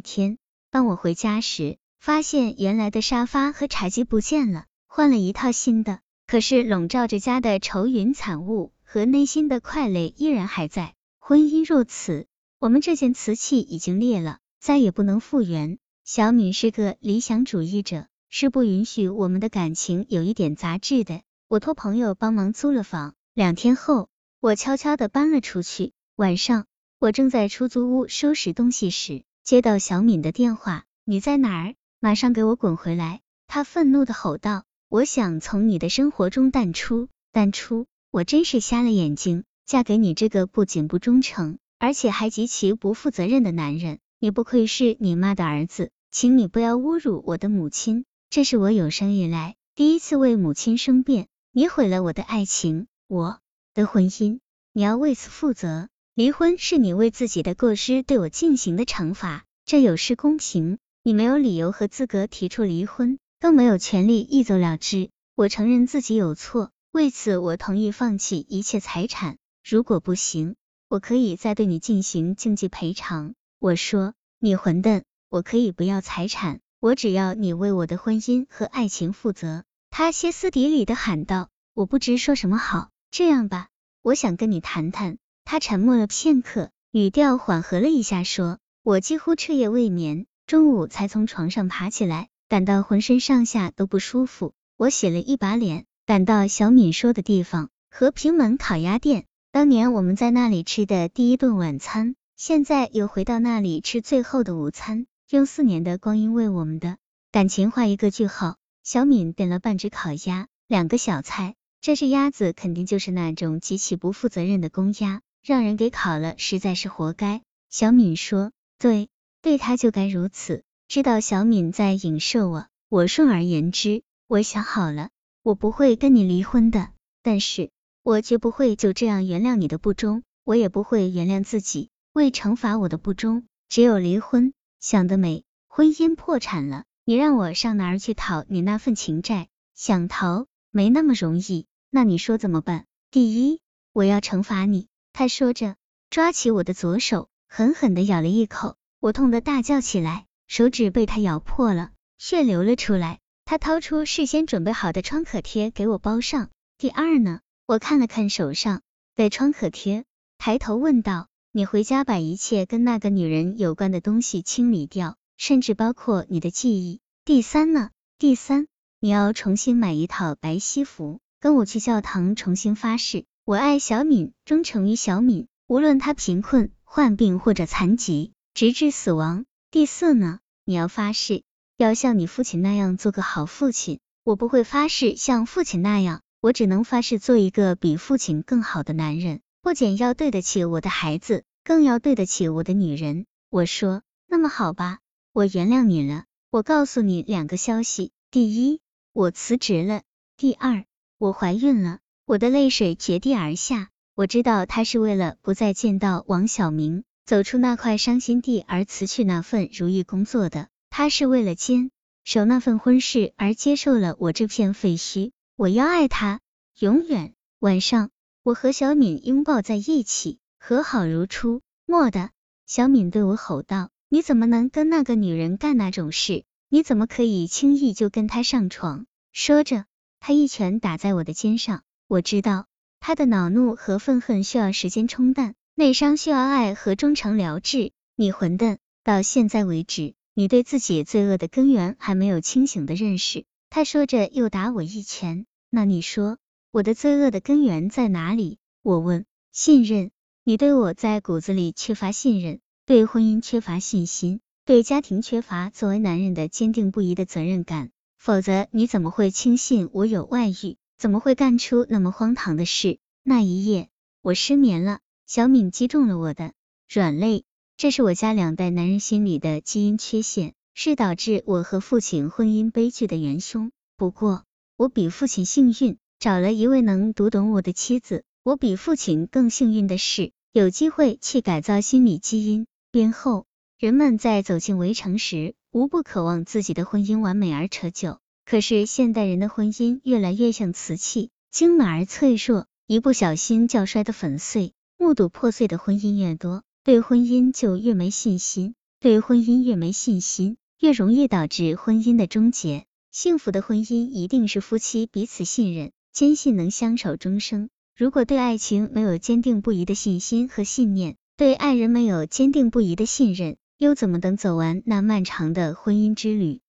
天，当我回家时，发现原来的沙发和茶几不见了，换了一套新的。可是笼罩着家的愁云惨雾和内心的快乐依然还在。婚姻若此，我们这件瓷器已经裂了，再也不能复原。小敏是个理想主义者，是不允许我们的感情有一点杂质的。我托朋友帮忙租了房，两天后，我悄悄的搬了出去。晚上，我正在出租屋收拾东西时，接到小敏的电话：“你在哪儿？马上给我滚回来！”她愤怒的吼道。我想从你的生活中淡出，淡出。我真是瞎了眼睛，嫁给你这个不仅不忠诚，而且还极其不负责任的男人。你不愧是你妈的儿子，请你不要侮辱我的母亲。这是我有生以来第一次为母亲生辩。你毁了我的爱情，我的婚姻，你要为此负责。离婚是你为自己的过失对我进行的惩罚，这有失公平。你没有理由和资格提出离婚。更没有权利一走了之。我承认自己有错，为此我同意放弃一切财产。如果不行，我可以再对你进行经济赔偿。我说，你混蛋！我可以不要财产，我只要你为我的婚姻和爱情负责。他歇斯底里的喊道。我不知说什么好。这样吧，我想跟你谈谈。他沉默了片刻，语调缓和了一下，说：我几乎彻夜未眠，中午才从床上爬起来。感到浑身上下都不舒服，我洗了一把脸，赶到小敏说的地方——和平门烤鸭店。当年我们在那里吃的第一顿晚餐，现在又回到那里吃最后的午餐，用四年的光阴为我们的感情画一个句号。小敏点了半只烤鸭，两个小菜。这只鸭子肯定就是那种极其不负责任的公鸭，让人给烤了，实在是活该。小敏说：“对，对他就该如此。”知道小敏在影射我，我顺而言之，我想好了，我不会跟你离婚的，但是我绝不会就这样原谅你的不忠，我也不会原谅自己为惩罚我的不忠，只有离婚。想得美，婚姻破产了，你让我上哪儿去讨你那份情债？想逃没那么容易，那你说怎么办？第一，我要惩罚你。他说着，抓起我的左手，狠狠的咬了一口，我痛得大叫起来。手指被他咬破了，血流了出来。他掏出事先准备好的创可贴给我包上。第二呢？我看了看手上的创可贴，抬头问道：“你回家把一切跟那个女人有关的东西清理掉，甚至包括你的记忆。第三呢？第三，你要重新买一套白西服，跟我去教堂重新发誓，我爱小敏，忠诚于小敏，无论她贫困、患病或者残疾，直至死亡。”第四呢，你要发誓要像你父亲那样做个好父亲。我不会发誓像父亲那样，我只能发誓做一个比父亲更好的男人，不仅要对得起我的孩子，更要对得起我的女人。我说，那么好吧，我原谅你了。我告诉你两个消息：第一，我辞职了；第二，我怀孕了。我的泪水决堤而下。我知道他是为了不再见到王小明。走出那块伤心地而辞去那份如意工作的，他是为了坚守那份婚事而接受了我这片废墟。我要爱他，永远。晚上，我和小敏拥抱在一起，和好如初。蓦地，小敏对我吼道：“你怎么能跟那个女人干那种事？你怎么可以轻易就跟她上床？”说着，他一拳打在我的肩上。我知道他的恼怒和愤恨需要时间冲淡。内伤需要爱和忠诚疗治。你混蛋！到现在为止，你对自己罪恶的根源还没有清醒的认识。他说着又打我一拳。那你说我的罪恶的根源在哪里？我问。信任。你对我在骨子里缺乏信任，对婚姻缺乏信心，对家庭缺乏作为男人的坚定不移的责任感。否则你怎么会轻信我有外遇？怎么会干出那么荒唐的事？那一夜我失眠了。小敏击中了我的软肋，这是我家两代男人心里的基因缺陷，是导致我和父亲婚姻悲剧的元凶。不过，我比父亲幸运，找了一位能读懂我的妻子。我比父亲更幸运的是，有机会去改造心理基因。编后，人们在走进围城时，无不渴望自己的婚姻完美而持久。可是，现代人的婚姻越来越像瓷器，精美而脆弱，一不小心就要摔得粉碎。目睹破碎的婚姻越多，对婚姻就越没信心。对婚姻越没信心，越容易导致婚姻的终结。幸福的婚姻一定是夫妻彼此信任，坚信能相守终生。如果对爱情没有坚定不移的信心和信念，对爱人没有坚定不移的信任，又怎么能走完那漫长的婚姻之旅？